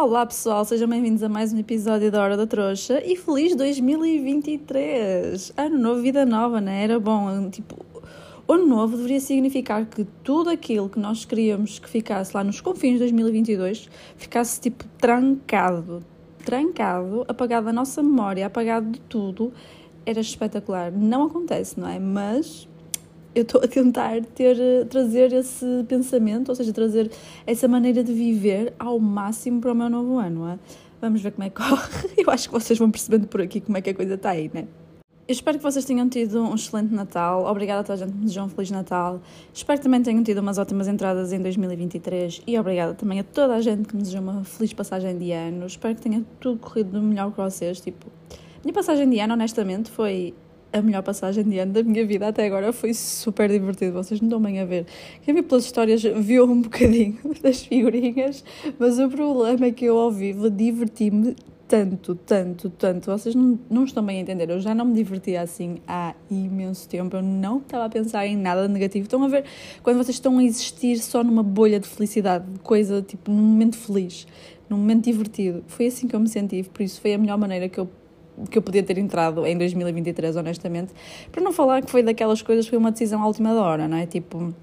Olá pessoal, sejam bem-vindos a mais um episódio da Hora da Trouxa e feliz 2023! Ano novo, vida nova, né? Era bom, tipo, ano novo deveria significar que tudo aquilo que nós queríamos que ficasse lá nos confins de 2022 ficasse tipo trancado, trancado, apagado da nossa memória, apagado de tudo. Era espetacular. Não acontece, não é? Mas eu estou a tentar ter, trazer esse pensamento, ou seja, trazer essa maneira de viver ao máximo para o meu novo ano. É? Vamos ver como é que corre. Eu acho que vocês vão percebendo por aqui como é que a coisa está aí, né? Eu espero que vocês tenham tido um excelente Natal. Obrigada a toda a gente que me desejou um Feliz Natal. Espero que também tenham tido umas ótimas entradas em 2023 e obrigada também a toda a gente que me desejou uma feliz passagem de ano. Espero que tenha tudo corrido do melhor para vocês. Tipo, minha passagem de ano, honestamente, foi a melhor passagem de ano da minha vida até agora. Foi super divertido, vocês não estão bem a ver. Quem viu pelas histórias viu um bocadinho das figurinhas, mas o problema é que eu ao vivo diverti-me tanto, tanto, tanto. Vocês não, não estão bem a entender. Eu já não me divertia assim há imenso tempo. Eu não estava a pensar em nada negativo. Estão a ver quando vocês estão a existir só numa bolha de felicidade, coisa tipo num momento feliz, num momento divertido. Foi assim que eu me senti. Por isso foi a melhor maneira que eu que eu podia ter entrado em 2023, honestamente. Para não falar que foi daquelas coisas que foi uma decisão à última hora, não é? Tipo,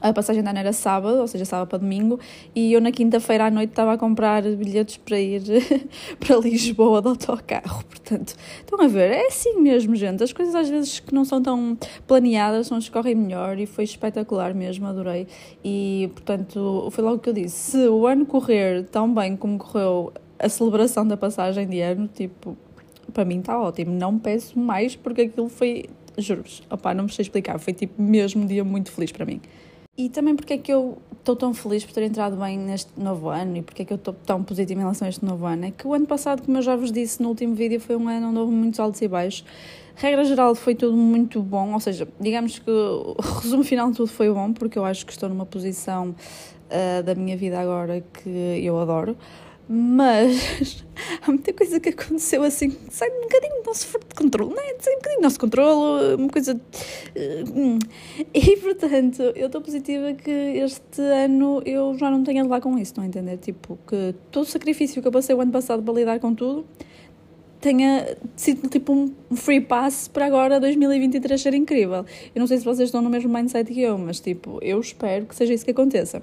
a passagem da ano era sábado, ou seja, sábado para domingo, e eu na quinta-feira à noite estava a comprar bilhetes para ir para Lisboa de autocarro. Portanto, estão a ver, é assim mesmo, gente. As coisas às vezes que não são tão planeadas são as que correm melhor e foi espetacular mesmo, adorei. E, portanto, foi logo que eu disse: se o ano correr tão bem como correu a celebração da passagem de ano, tipo, para mim está ótimo. Não peço mais porque aquilo foi, juro-vos, opá, não me sei explicar, foi tipo mesmo um dia muito feliz para mim. E também porque é que eu estou tão feliz por ter entrado bem neste novo ano e porque é que eu estou tão positiva em relação a este novo ano. É que o ano passado, como eu já vos disse no último vídeo, foi um ano onde houve muitos altos e baixos. Regra geral foi tudo muito bom, ou seja, digamos que o resumo final de tudo foi bom, porque eu acho que estou numa posição uh, da minha vida agora que eu adoro mas há muita coisa que aconteceu assim, sai um bocadinho do nosso controle, não é? Sai um bocadinho do nosso controle, uma coisa. Eh, hum. E portanto, eu estou positiva que este ano eu já não tenha de lá com isso, não entender? Tipo, que todo o sacrifício que eu passei o ano passado para lidar com tudo tenha sido tipo um free pass para agora 2023 ser incrível. Eu não sei se vocês estão no mesmo mindset que eu, mas tipo, eu espero que seja isso que aconteça.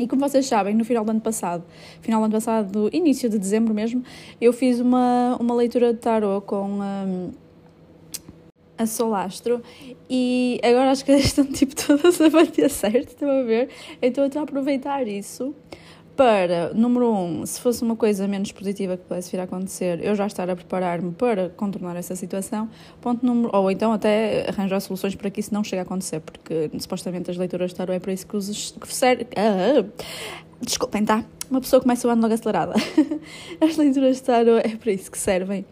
E como vocês sabem, no final do ano passado, final do ano passado, início de dezembro mesmo, eu fiz uma, uma leitura de tarot com um, a Solastro e agora as coisas estão tipo todas a bater certo, estão a ver? Então eu estou a aproveitar isso para, número um, se fosse uma coisa menos positiva que pudesse vir a acontecer, eu já estar a preparar-me para contornar essa situação. Ponto número, ou então até arranjar soluções para que isso não chegue a acontecer, porque supostamente as leituras de tarot é para isso que os que serve. Ah, desculpem, tá? Uma pessoa começa o ano logo acelerada. as leituras de tarot é para isso que servem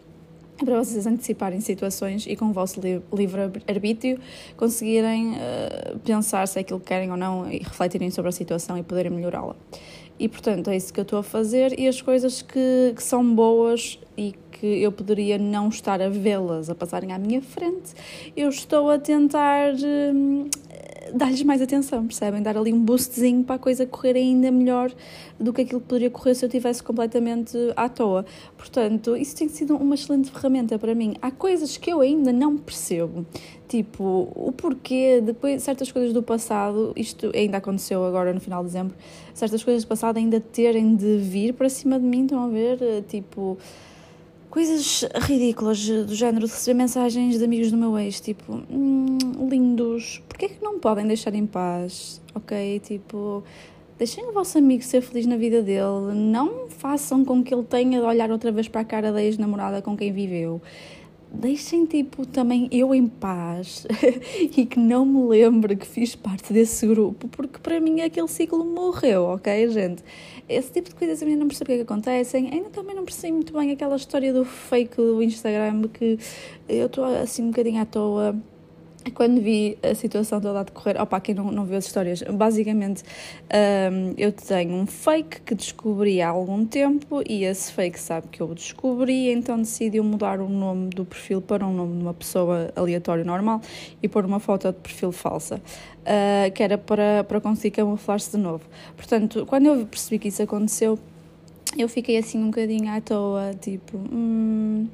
é para vocês anteciparem situações e com o vosso livre-arbítrio conseguirem uh, pensar se é aquilo que querem ou não e refletirem sobre a situação e poderem melhorá-la. E portanto é isso que eu estou a fazer. E as coisas que, que são boas e que eu poderia não estar a vê-las a passarem à minha frente, eu estou a tentar hum, dar-lhes mais atenção, percebem? Dar ali um boostzinho para a coisa correr ainda melhor do que aquilo que poderia correr se eu estivesse completamente à toa. Portanto, isso tem sido uma excelente ferramenta para mim. Há coisas que eu ainda não percebo, tipo o porquê, depois certas coisas do passado, isto ainda aconteceu agora no final de dezembro, certas coisas do passado ainda terem de vir para cima de mim, estão a ver? Tipo coisas ridículas do género de receber mensagens de amigos do meu ex, tipo, hum, lindos, porquê é que não podem deixar em paz? Ok? Tipo, deixem o vosso amigo ser feliz na vida dele, não façam com que ele tenha de olhar outra vez para a cara da ex-namorada com quem viveu deixem tipo também eu em paz e que não me lembre que fiz parte desse grupo, porque para mim aquele ciclo morreu, ok, gente? Esse tipo de coisas a mim não percebo o que, é que acontecem. Ainda também não percebi muito bem aquela história do fake do Instagram que eu estou assim um bocadinho à toa quando vi a situação toda a decorrer, opa, quem não, não viu as histórias, basicamente um, eu tenho um fake que descobri há algum tempo e esse fake sabe que eu o descobri, então decidiu mudar o nome do perfil para um nome de uma pessoa aleatória normal e pôr uma foto de perfil falsa, uh, que era para, para conseguir camuflar-se de novo. Portanto, quando eu percebi que isso aconteceu, eu fiquei assim um bocadinho à toa, tipo, hum,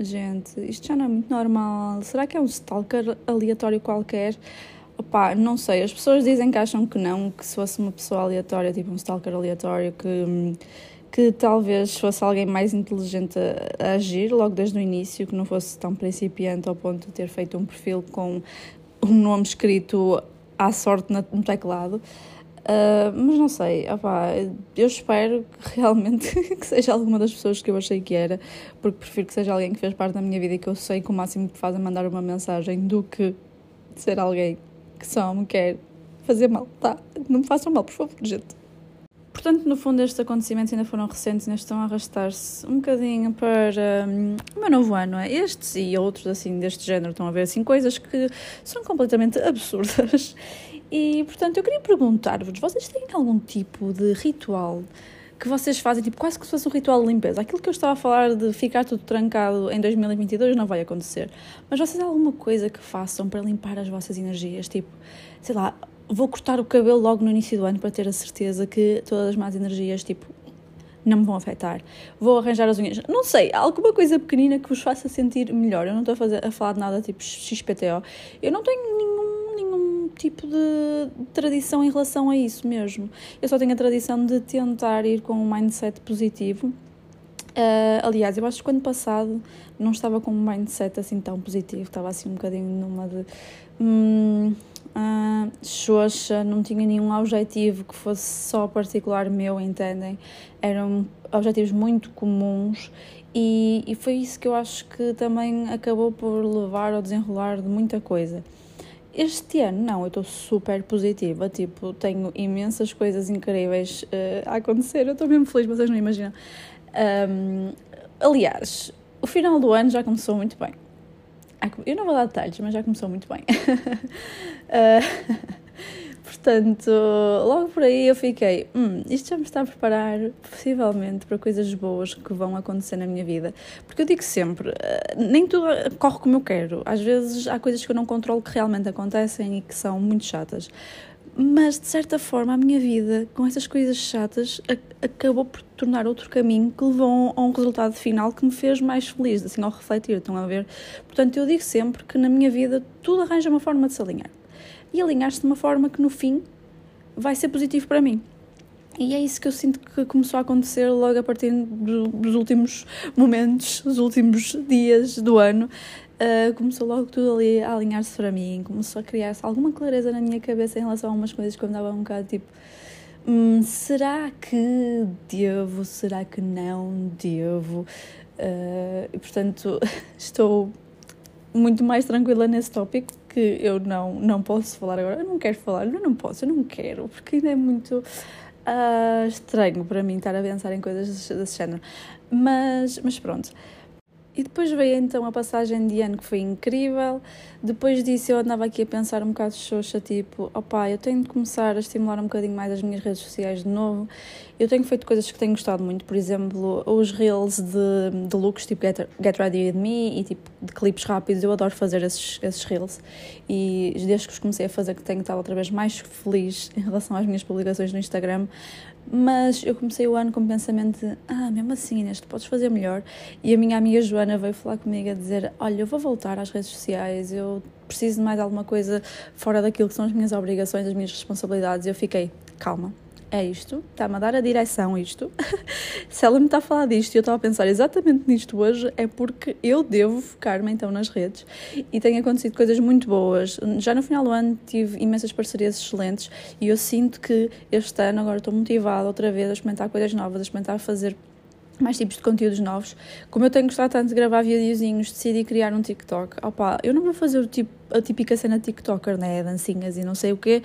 gente, isto já não é muito normal. Será que é um stalker aleatório qualquer? Opá, não sei, as pessoas dizem que acham que não, que se fosse uma pessoa aleatória, tipo um stalker aleatório, que, que talvez fosse alguém mais inteligente a, a agir logo desde o início, que não fosse tão principiante ao ponto de ter feito um perfil com um nome escrito à sorte no teclado. Uh, mas não sei, opá, eu espero que realmente que seja alguma das pessoas que eu achei que era, porque prefiro que seja alguém que fez parte da minha vida e que eu sei que o máximo que faz é mandar uma mensagem do que ser alguém que só me quer fazer mal, tá? Não me façam mal, por favor, gente. Portanto, no fundo, estes acontecimentos ainda foram recentes, ainda estão a arrastar-se um bocadinho para um, o meu novo ano, é? Estes e outros, assim, deste género, estão a ver, assim, coisas que são completamente absurdas. E, portanto, eu queria perguntar-vos, vocês têm algum tipo de ritual que vocês fazem, tipo, quase que se fosse um ritual de limpeza. Aquilo que eu estava a falar de ficar tudo trancado em 2022 não vai acontecer. Mas vocês têm alguma coisa que façam para limpar as vossas energias? Tipo, sei lá, vou cortar o cabelo logo no início do ano para ter a certeza que todas as más energias, tipo, não me vão afetar. Vou arranjar as unhas. Não sei, alguma coisa pequenina que vos faça sentir melhor. Eu não estou a, fazer, a falar de nada tipo XPTO. Eu não tenho nenhum, tipo de tradição em relação a isso mesmo. Eu só tenho a tradição de tentar ir com um mindset positivo. Uh, aliás, eu acho que o ano passado não estava com um mindset assim tão positivo, estava assim um bocadinho numa de. Hum, uh, xoxa, não tinha nenhum objetivo que fosse só particular meu, entendem? Eram objetivos muito comuns e, e foi isso que eu acho que também acabou por levar ao desenrolar de muita coisa. Este ano, não, eu estou super positiva, tipo, tenho imensas coisas incríveis uh, a acontecer, eu estou mesmo feliz, vocês não imaginam. Um, aliás, o final do ano já começou muito bem. Eu não vou dar detalhes, mas já começou muito bem. uh, portanto, logo por aí eu fiquei, hum, isto já me está a preparar possivelmente para coisas boas que vão acontecer na minha vida. Porque eu digo sempre, uh, nem tudo corre como eu quero. Às vezes há coisas que eu não controlo que realmente acontecem e que são muito chatas. Mas, de certa forma, a minha vida, com essas coisas chatas, acabou por tornar outro caminho que levou a um resultado final que me fez mais feliz, assim, ao refletir, estão a ver? Portanto, eu digo sempre que na minha vida tudo arranja uma forma de se alinhar. E alinhar-se de uma forma que, no fim, vai ser positivo para mim. E é isso que eu sinto que começou a acontecer logo a partir dos últimos momentos, os últimos dias do ano uh, começou logo tudo ali a alinhar-se para mim, começou a criar-se alguma clareza na minha cabeça em relação a umas coisas que eu andava um bocado tipo. Hum, será que devo? Será que não devo? Uh, e portanto, estou muito mais tranquila nesse tópico que eu não, não posso falar agora. Eu não quero falar, eu não posso, eu não quero, porque ainda é muito uh, estranho para mim estar a pensar em coisas desse, género. Mas, mas pronto. E depois veio então a passagem de ano que foi incrível. Depois disso eu andava aqui a pensar um bocado xoxa, tipo, opá, eu tenho de começar a estimular um bocadinho mais as minhas redes sociais de novo. Eu tenho feito coisas que tenho gostado muito, por exemplo, os reels de, de looks, tipo Get, Get Ready With Me e tipo de clipes rápidos. Eu adoro fazer esses, esses reels. E desde que os comecei a fazer que tenho estado outra vez mais feliz em relação às minhas publicações no Instagram. Mas eu comecei o ano com o pensamento de, ah, mesmo assim, Inês, tu podes fazer melhor. E a minha amiga Joana veio falar comigo a dizer, olha, eu vou voltar às redes sociais, eu preciso de mais alguma coisa fora daquilo que são as minhas obrigações, as minhas responsabilidades. Eu fiquei, calma, é isto, está-me a dar a direção isto. Se ela me está a falar disto e eu estava a pensar exatamente nisto hoje, é porque eu devo focar-me então nas redes e tem acontecido coisas muito boas. Já no final do ano tive imensas parcerias excelentes e eu sinto que este ano agora estou motivada outra vez a experimentar coisas novas, a experimentar fazer mais tipos de conteúdos novos. Como eu tenho gostado tanto de gravar videozinhos, decidi criar um TikTok. Opa, eu não vou fazer o tipo, a típica cena TikToker, né? Dancinhas e não sei o quê,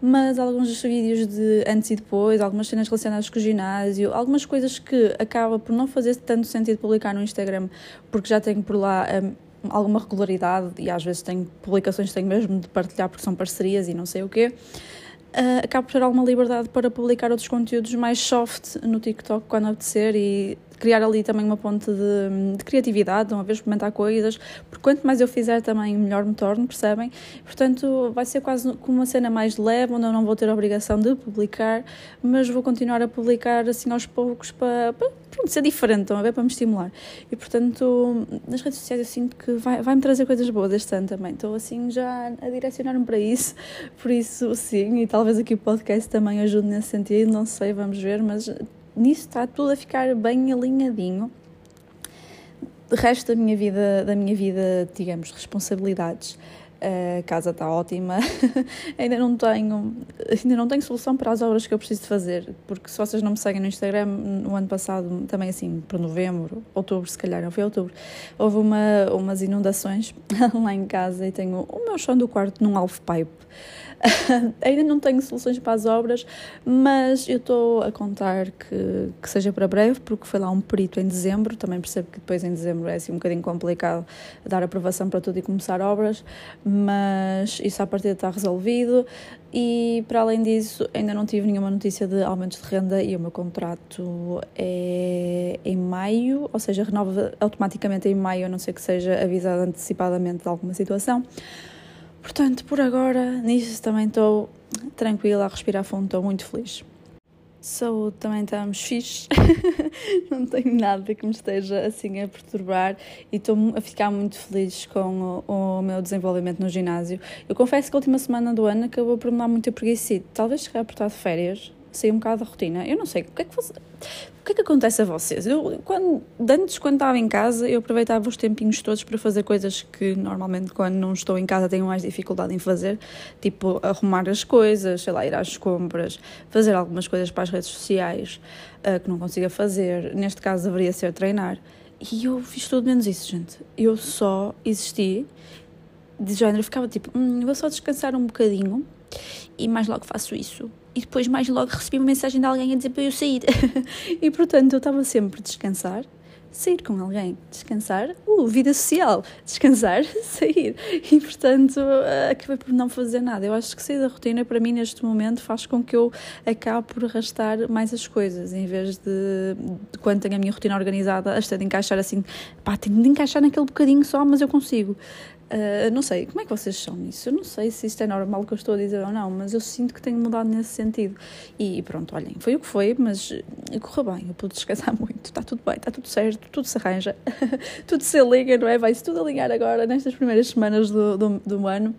mas alguns dos vídeos de antes e depois, algumas cenas relacionadas com o ginásio, algumas coisas que acaba por não fazer tanto sentido publicar no Instagram, porque já tenho por lá um, alguma regularidade e às vezes tenho publicações que tenho mesmo de partilhar porque são parcerias e não sei o quê. Uh, acabo por ter alguma liberdade para publicar outros conteúdos mais soft no TikTok quando apetecer e criar ali também uma ponte de, de criatividade, uma vez experimentar coisas, porque quanto mais eu fizer também, melhor me torno, percebem? Portanto, vai ser quase como uma cena mais leve, onde eu não vou ter a obrigação de publicar, mas vou continuar a publicar assim aos poucos para, para pronto, ser diferente, estão a ver, para me estimular. E portanto, nas redes sociais eu sinto que vai, vai me trazer coisas boas este ano também. Estou assim já a direcionar-me para isso, por isso sim, e talvez aqui o podcast também ajude nesse sentido, não sei, vamos ver, mas nisso está tudo a ficar bem alinhadinho. De resto da minha vida, da minha vida, digamos, responsabilidades, a casa está ótima. ainda não tenho, ainda não tenho solução para as obras que eu preciso de fazer, porque se vocês não me seguem no Instagram, no ano passado, também assim, para novembro, outubro, se calhar, não foi outubro, houve uma, umas inundações lá em casa e tenho o meu chão do quarto num half pipe. Ainda não tenho soluções para as obras, mas eu estou a contar que, que seja para breve, porque foi lá um perito em dezembro. Também percebo que depois em dezembro é assim um bocadinho complicado dar aprovação para tudo e começar obras, mas isso à partida está resolvido. E para além disso, ainda não tive nenhuma notícia de aumentos de renda e o meu contrato é em maio, ou seja, renova automaticamente em maio, a não ser que seja avisado antecipadamente de alguma situação. Portanto, por agora, nisso também estou tranquila, a respirar fundo, estou muito feliz. Saúde também estamos fixe, não tenho nada que me esteja assim a perturbar e estou a ficar muito feliz com o, o, meu desenvolvimento no ginásio. Eu confesso que a última semana do ano acabou por me dar muito preguiça, talvez chegar por estar de férias, sair um bocado da rotina. Eu não sei, o que é que, você, o que, é que acontece a vocês? Eu, quando, antes, quando estava em casa, eu aproveitava os tempinhos todos para fazer coisas que normalmente, quando não estou em casa, tenho mais dificuldade em fazer, tipo arrumar as coisas, sei lá, ir às compras, fazer algumas coisas para as redes sociais uh, que não consiga fazer. Neste caso, deveria ser treinar. E eu fiz tudo menos isso, gente. Eu só existi, de género, ficava tipo, hum, vou só descansar um bocadinho e mais logo faço isso e depois mais logo recebi uma mensagem de alguém a dizer para eu sair. e portanto eu estava sempre a descansar, sair com alguém, descansar, uh, vida social, descansar, sair. E portanto acabei por não fazer nada. Eu acho que sair da rotina para mim neste momento faz com que eu acabe por arrastar mais as coisas, em vez de, de quando tenho a minha rotina organizada, esta de encaixar assim, pá, tenho de encaixar naquele bocadinho só, mas eu consigo. Uh, não sei, como é que vocês são nisso? Eu não sei se isto é normal que eu estou a dizer ou não, mas eu sinto que tenho mudado nesse sentido. E pronto, olhem, foi o que foi, mas correu bem, eu pude descansar muito, está tudo bem, está tudo certo, tudo se arranja, tudo se liga, não é? Vai-se tudo alinhar agora, nestas primeiras semanas do, do, do ano.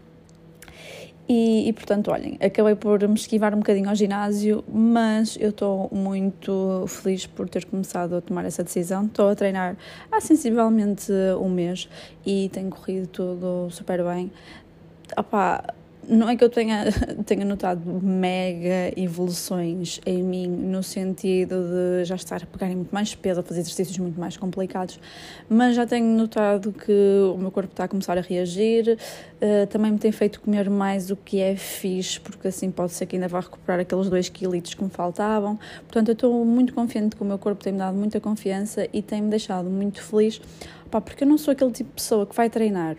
E, e, portanto, olhem, acabei por me esquivar um bocadinho ao ginásio, mas eu estou muito feliz por ter começado a tomar essa decisão. Estou a treinar há sensivelmente um mês e tem corrido tudo super bem. Opa, não é que eu tenha, tenha notado mega evoluções em mim, no sentido de já estar a pegar muito mais peso, a fazer exercícios muito mais complicados, mas já tenho notado que o meu corpo está a começar a reagir, uh, também me tem feito comer mais o que é fixe, porque assim pode ser que ainda vá recuperar aqueles 2 quilos que me faltavam. Portanto, eu estou muito confiante que o meu corpo tem-me dado muita confiança e tem-me deixado muito feliz, pá, porque eu não sou aquele tipo de pessoa que vai treinar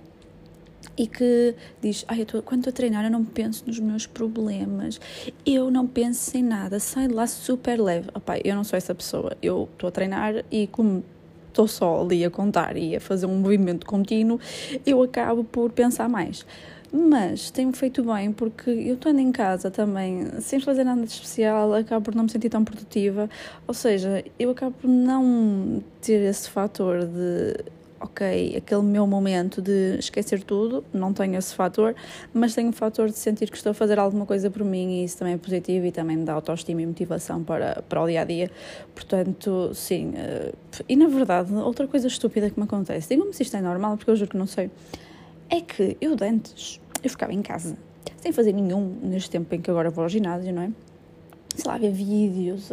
e que diz: Ai, eu tô, quando estou a treinar, eu não penso nos meus problemas, eu não penso em nada, sai de lá super leve. Opa, eu não sou essa pessoa, eu estou a treinar e como estou só ali a contar e a fazer um movimento contínuo, eu acabo por pensar mais. Mas tem-me feito bem porque eu estando em casa também, sem fazer nada de especial, acabo por não me sentir tão produtiva. Ou seja, eu acabo por não ter esse fator de ok, aquele meu momento de esquecer tudo, não tenho esse fator, mas tenho o fator de sentir que estou a fazer alguma coisa por mim e isso também é positivo e também me dá autoestima e motivação para, para o dia a dia. Portanto, sim. Uh, e na verdade, outra coisa estúpida que me acontece, digam-me se isto é normal, porque eu juro que não sei, é que eu antes, eu ficava em casa, sem fazer nenhum neste tempo em que agora vou ao ginásio, não é? Sei lá, ver vídeos,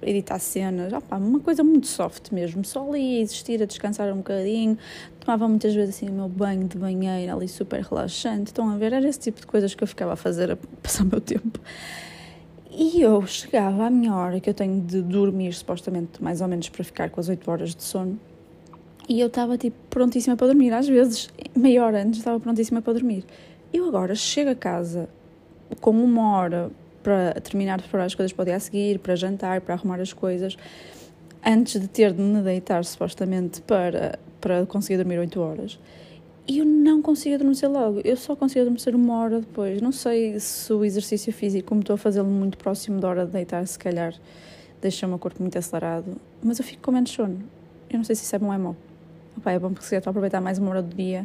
editar cenas, opa, uma coisa muito soft mesmo, só ali a existir, a descansar um bocadinho, tomava muitas vezes assim o meu banho de banheira ali super relaxante, estão a ver, era esse tipo de coisas que eu ficava a fazer a passar o meu tempo. E eu chegava à minha hora que eu tenho de dormir, supostamente mais ou menos para ficar com as 8 horas de sono, e eu estava tipo prontíssima para dormir, às vezes meia hora antes estava prontíssima para dormir. Eu agora chego a casa com uma hora para terminar de preparar as coisas para o dia a seguir, para jantar, para arrumar as coisas, antes de ter de me deitar supostamente para, para conseguir dormir 8 horas. E eu não consigo adormecer logo, eu só consigo adormecer uma hora depois. Não sei se o exercício físico, como estou a fazê-lo muito próximo da hora de deitar, se calhar deixa o meu corpo muito acelerado, mas eu fico com menos sono. Eu não sei se isso é bom ou é mau. Opa, é bom porque se estou a aproveitar mais uma hora do dia.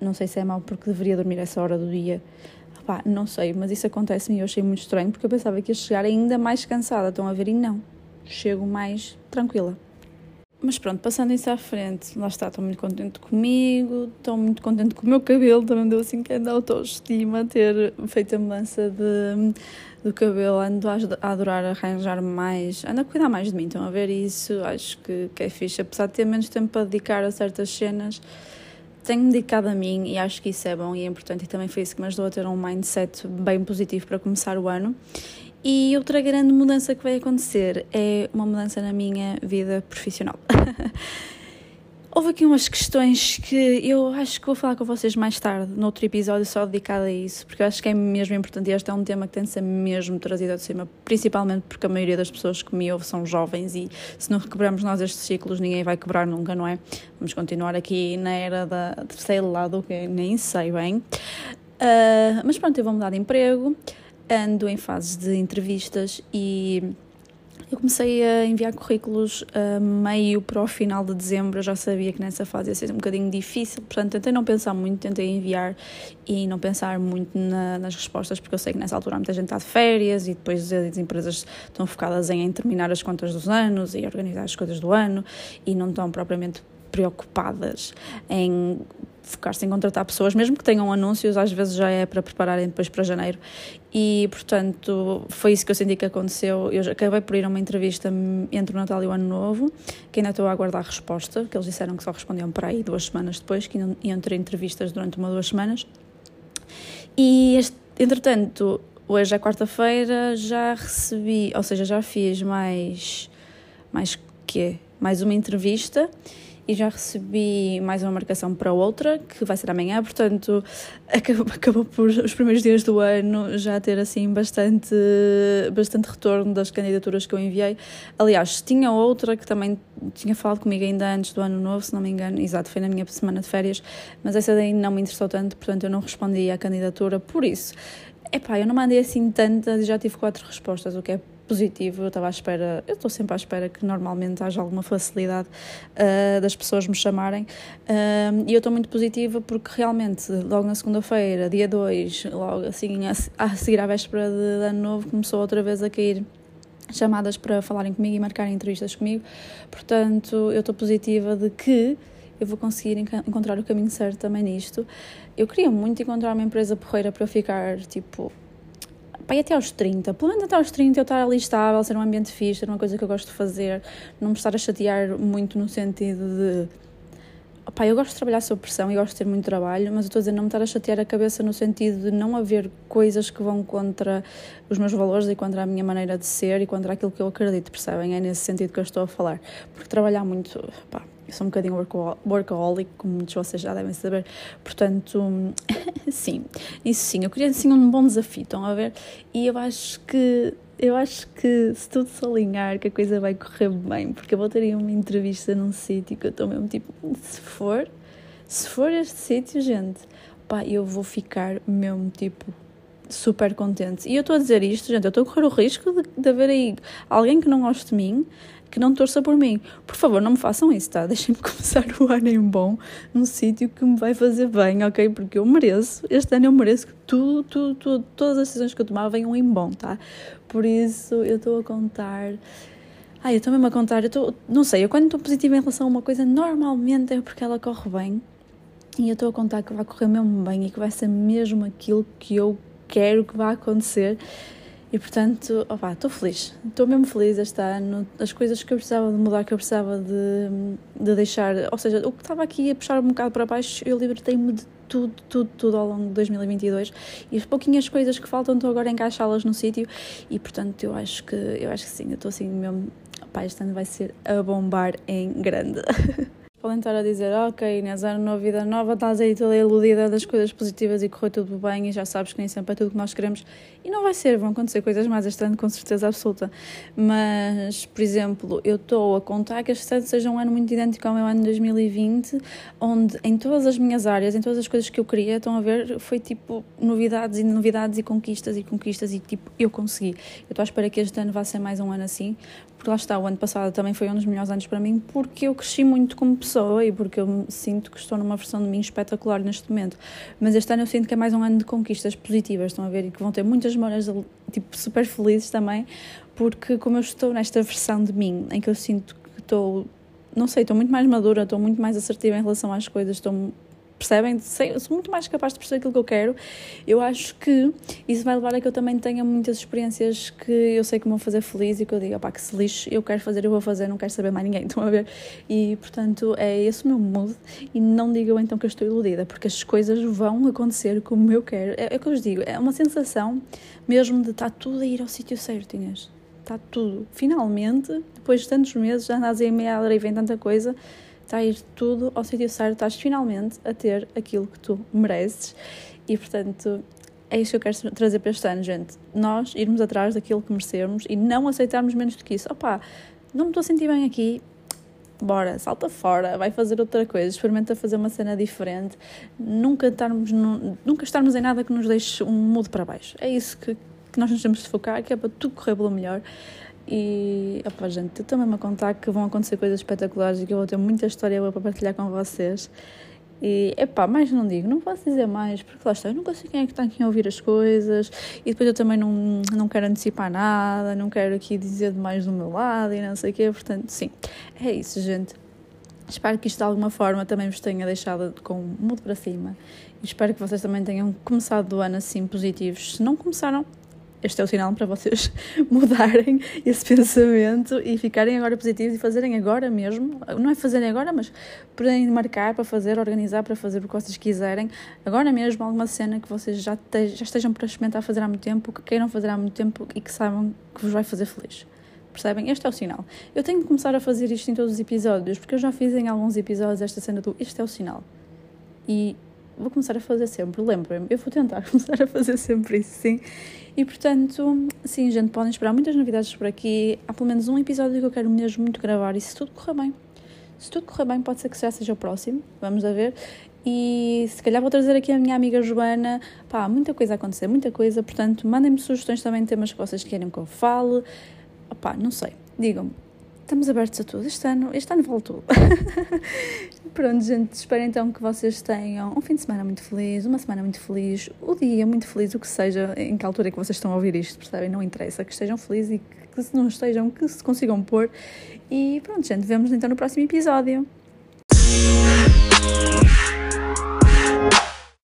Não sei se é mau porque deveria dormir essa hora do dia. Opa, não sei, mas isso acontece-me e eu achei muito estranho porque eu pensava que ia chegar ainda mais cansada. Estão a ver? E não. Chego mais tranquila. Mas pronto, passando isso à frente, lá está, estou muito contente comigo, estou muito contente com o meu cabelo, também deu assim que anda autoestima ter feito a mudança de, do cabelo, ando a, adorar arranjar mais, ando a cuidar mais de mim, estão a ver isso, acho que, que é fixe, apesar de ter menos tempo para dedicar a certas cenas, tenho-me dedicado a mim e acho que isso é bom e é importante e também foi isso que me ajudou a ter um mindset bem positivo para começar o ano e outra grande mudança que vai acontecer é uma mudança na minha vida profissional. Houve aqui umas questões que eu acho que vou falar com vocês mais tarde, noutro episódio só dedicado a isso, porque eu acho que é mesmo importante este é um tema que tem de ser mesmo trazido de cima, principalmente porque a maioria das pessoas que me ouvem são jovens e se não requebramos nós estes ciclos ninguém vai quebrar nunca, não é? Vamos continuar aqui na era da terceiro lado, que nem sei bem. Uh, mas pronto, eu vou mudar de emprego ando em fases de entrevistas e eu comecei a enviar currículos a meio para o final de dezembro. Eu já sabia que nessa fase ia ser um bocadinho difícil, portanto, tentei não pensar muito, tentei enviar e não pensar muito na, nas respostas, porque eu sei que nessa altura muita gente está de férias e depois as empresas estão focadas em terminar as contas dos anos e organizar as coisas do ano e não estão propriamente preocupadas em focar-se em contratar pessoas, mesmo que tenham anúncios, às vezes já é para prepararem depois para janeiro. E, portanto, foi isso que eu senti que aconteceu. Eu acabei por ir a uma entrevista entre o Natal e o Ano Novo, que ainda estou a aguardar a resposta, que eles disseram que só respondiam para aí duas semanas depois, que iam ter entrevistas durante uma ou duas semanas. E, este, entretanto, hoje é quarta-feira, já recebi, ou seja, já fiz mais, mais quê? Mais uma entrevista e já recebi mais uma marcação para outra, que vai ser amanhã, portanto acabou, acabou por os primeiros dias do ano já ter assim bastante, bastante retorno das candidaturas que eu enviei. Aliás, tinha outra que também tinha falado comigo ainda antes do ano novo, se não me engano, exato, foi na minha semana de férias, mas essa daí não me interessou tanto, portanto eu não respondi à candidatura, por isso. Epá, eu não mandei assim tantas e já tive quatro respostas, o que é positivo. Eu estava à espera, eu estou sempre à espera que normalmente haja alguma facilidade uh, das pessoas me chamarem. Uh, e eu estou muito positiva porque realmente, logo na segunda-feira, dia 2, logo assim, a, a seguir à véspera de, de ano novo, começou outra vez a cair chamadas para falarem comigo e marcarem entrevistas comigo. Portanto, eu estou positiva de que eu vou conseguir encontrar o caminho certo também nisto. Eu queria muito encontrar uma empresa porreira para eu ficar, tipo, pai, até aos 30, pelo menos até aos 30 eu estar ali estável, ser um ambiente fixe, ser uma coisa que eu gosto de fazer, não me estar a chatear muito no sentido de. Pá, eu gosto de trabalhar sob pressão e gosto de ter muito trabalho, mas eu estou a dizer não me estar a chatear a cabeça no sentido de não haver coisas que vão contra os meus valores e contra a minha maneira de ser e contra aquilo que eu acredito, percebem? É nesse sentido que eu estou a falar. Porque trabalhar muito, pá, eu sou um bocadinho workaholic, como muitos de vocês já devem saber. Portanto, sim, isso sim. Eu queria assim um bom desafio, estão a ver? E eu acho que eu acho que se tudo se alinhar, que a coisa vai correr bem, porque eu vou ter uma entrevista num sítio que eu estou mesmo tipo, se for, se for este sítio, gente, pá, eu vou ficar mesmo tipo super contente. E eu estou a dizer isto, gente, eu estou a correr o risco de, de haver aí alguém que não goste de mim, que não torça por mim. Por favor, não me façam isso, tá? Deixem-me começar o ano em bom, num sítio que me vai fazer bem, ok? Porque eu mereço, este ano eu mereço que tudo, tudo, tudo, todas as decisões que eu tomar venham em bom, tá? Por isso, eu estou a contar. Ai, eu estou mesmo a contar, eu não sei, eu quando estou positiva em relação a uma coisa, normalmente é porque ela corre bem. E eu estou a contar que vai correr mesmo bem e que vai ser mesmo aquilo que eu quero que vá acontecer e portanto, opa, estou feliz, estou mesmo feliz este ano. As coisas que eu precisava de mudar, que eu precisava de, de deixar, ou seja, o que estava aqui a puxar um bocado para baixo, eu libertei-me de tudo, tudo, tudo ao longo de 2022 e as pouquinhas coisas que faltam estou agora a encaixá-las no sítio e portanto eu acho que eu acho que sim, eu estou assim mesmo, pá, este ano vai ser a bombar em grande. podem estar a dizer, ok, Inês, ano novo, vida nova, estás aí toda iludida das coisas positivas e correu tudo bem e já sabes que nem sempre é tudo que nós queremos. E não vai ser, vão acontecer coisas mais este ano, com certeza absoluta. Mas, por exemplo, eu estou a contar que este ano seja um ano muito idêntico ao meu ano de 2020, onde em todas as minhas áreas, em todas as coisas que eu queria, estão a ver, foi tipo novidades e novidades e conquistas e conquistas e tipo, eu consegui. Eu estou à espera que este ano vá ser mais um ano assim, porque lá está, o ano passado também foi um dos melhores anos para mim, porque eu cresci muito como pessoa e porque eu sinto que estou numa versão de mim espetacular neste momento. Mas este ano eu sinto que é mais um ano de conquistas positivas, estão a ver, e que vão ter muitas memórias tipo, super felizes também, porque como eu estou nesta versão de mim, em que eu sinto que estou, não sei, estou muito mais madura, estou muito mais assertiva em relação às coisas, estou percebem? Sei, sou muito mais capaz de perceber aquilo que eu quero. Eu acho que isso vai levar a que eu também tenha muitas experiências que eu sei que me vão fazer feliz e que eu digo, opá, que se lixe, eu quero fazer, eu vou fazer, não quero saber mais ninguém, estão a ver? E, portanto, é esse o meu mood e não digam então que eu estou iludida, porque as coisas vão acontecer como eu quero. É, é o que eu vos digo, é uma sensação mesmo de estar tudo a ir ao sítio certo, Inês. Está tudo. Finalmente, depois de tantos meses, já andas aí meia hora e vem tanta coisa, está a ir tudo ao sítio certo, estás finalmente a ter aquilo que tu mereces e, portanto, é isso que eu quero trazer para este ano, gente. Nós irmos atrás daquilo que merecemos e não aceitarmos menos do que isso. Opá, não me estou a sentir bem aqui, bora, salta fora, vai fazer outra coisa, experimenta fazer uma cena diferente, nunca estarmos, nunca estarmos em nada que nos deixe um mudo para baixo. É isso que, que nós nos temos de focar, que é para tudo correr pelo melhor. E, opa, gente, também me a contar que vão acontecer coisas espetaculares e que eu vou ter muita história boa para partilhar com vocês. E, epá, mais não digo, não posso dizer mais, porque lá está, eu nunca sei quem é que está aqui a ouvir as coisas e depois eu também não, não quero antecipar nada, não quero aqui dizer demais do meu lado e não sei o quê, portanto, sim, é isso, gente. Espero que isto de alguma forma também vos tenha deixado com mudo para cima e espero que vocês também tenham começado o ano assim positivos. Se não começaram, este é o sinal para vocês mudarem esse pensamento e ficarem agora positivos e fazerem agora mesmo. Não é fazerem agora, mas poderem marcar para fazer, organizar para fazer o que vocês quiserem. Agora mesmo, alguma cena que vocês já, te, já estejam para experimentar fazer há muito tempo, que queiram fazer há muito tempo e que saibam que vos vai fazer feliz. Percebem? Este é o sinal. Eu tenho de começar a fazer isto em todos os episódios, porque eu já fiz em alguns episódios esta cena do este é o sinal. E vou começar a fazer sempre, lembrem-me, eu vou tentar começar a fazer sempre isso, sim. E portanto, sim, gente, podem esperar muitas novidades por aqui. Há pelo menos um episódio que eu quero mesmo muito gravar e se tudo correr bem, se tudo correr bem, pode ser que já seja o próximo, vamos a ver. E se calhar vou trazer aqui a minha amiga Joana. Pá, muita coisa a acontecer, muita coisa. Portanto, mandem-me sugestões também de temas que vocês querem que eu fale. Pá, não sei, digam-me estamos abertos a tudo. Este ano, este ano vale tudo. Pronto, gente, espero então que vocês tenham um fim de semana muito feliz, uma semana muito feliz, o dia muito feliz, o que seja, em que altura é que vocês estão a ouvir isto, percebem? Não interessa, que estejam felizes e que, que se não estejam, que se consigam pôr. E pronto, gente, vemos então no próximo episódio.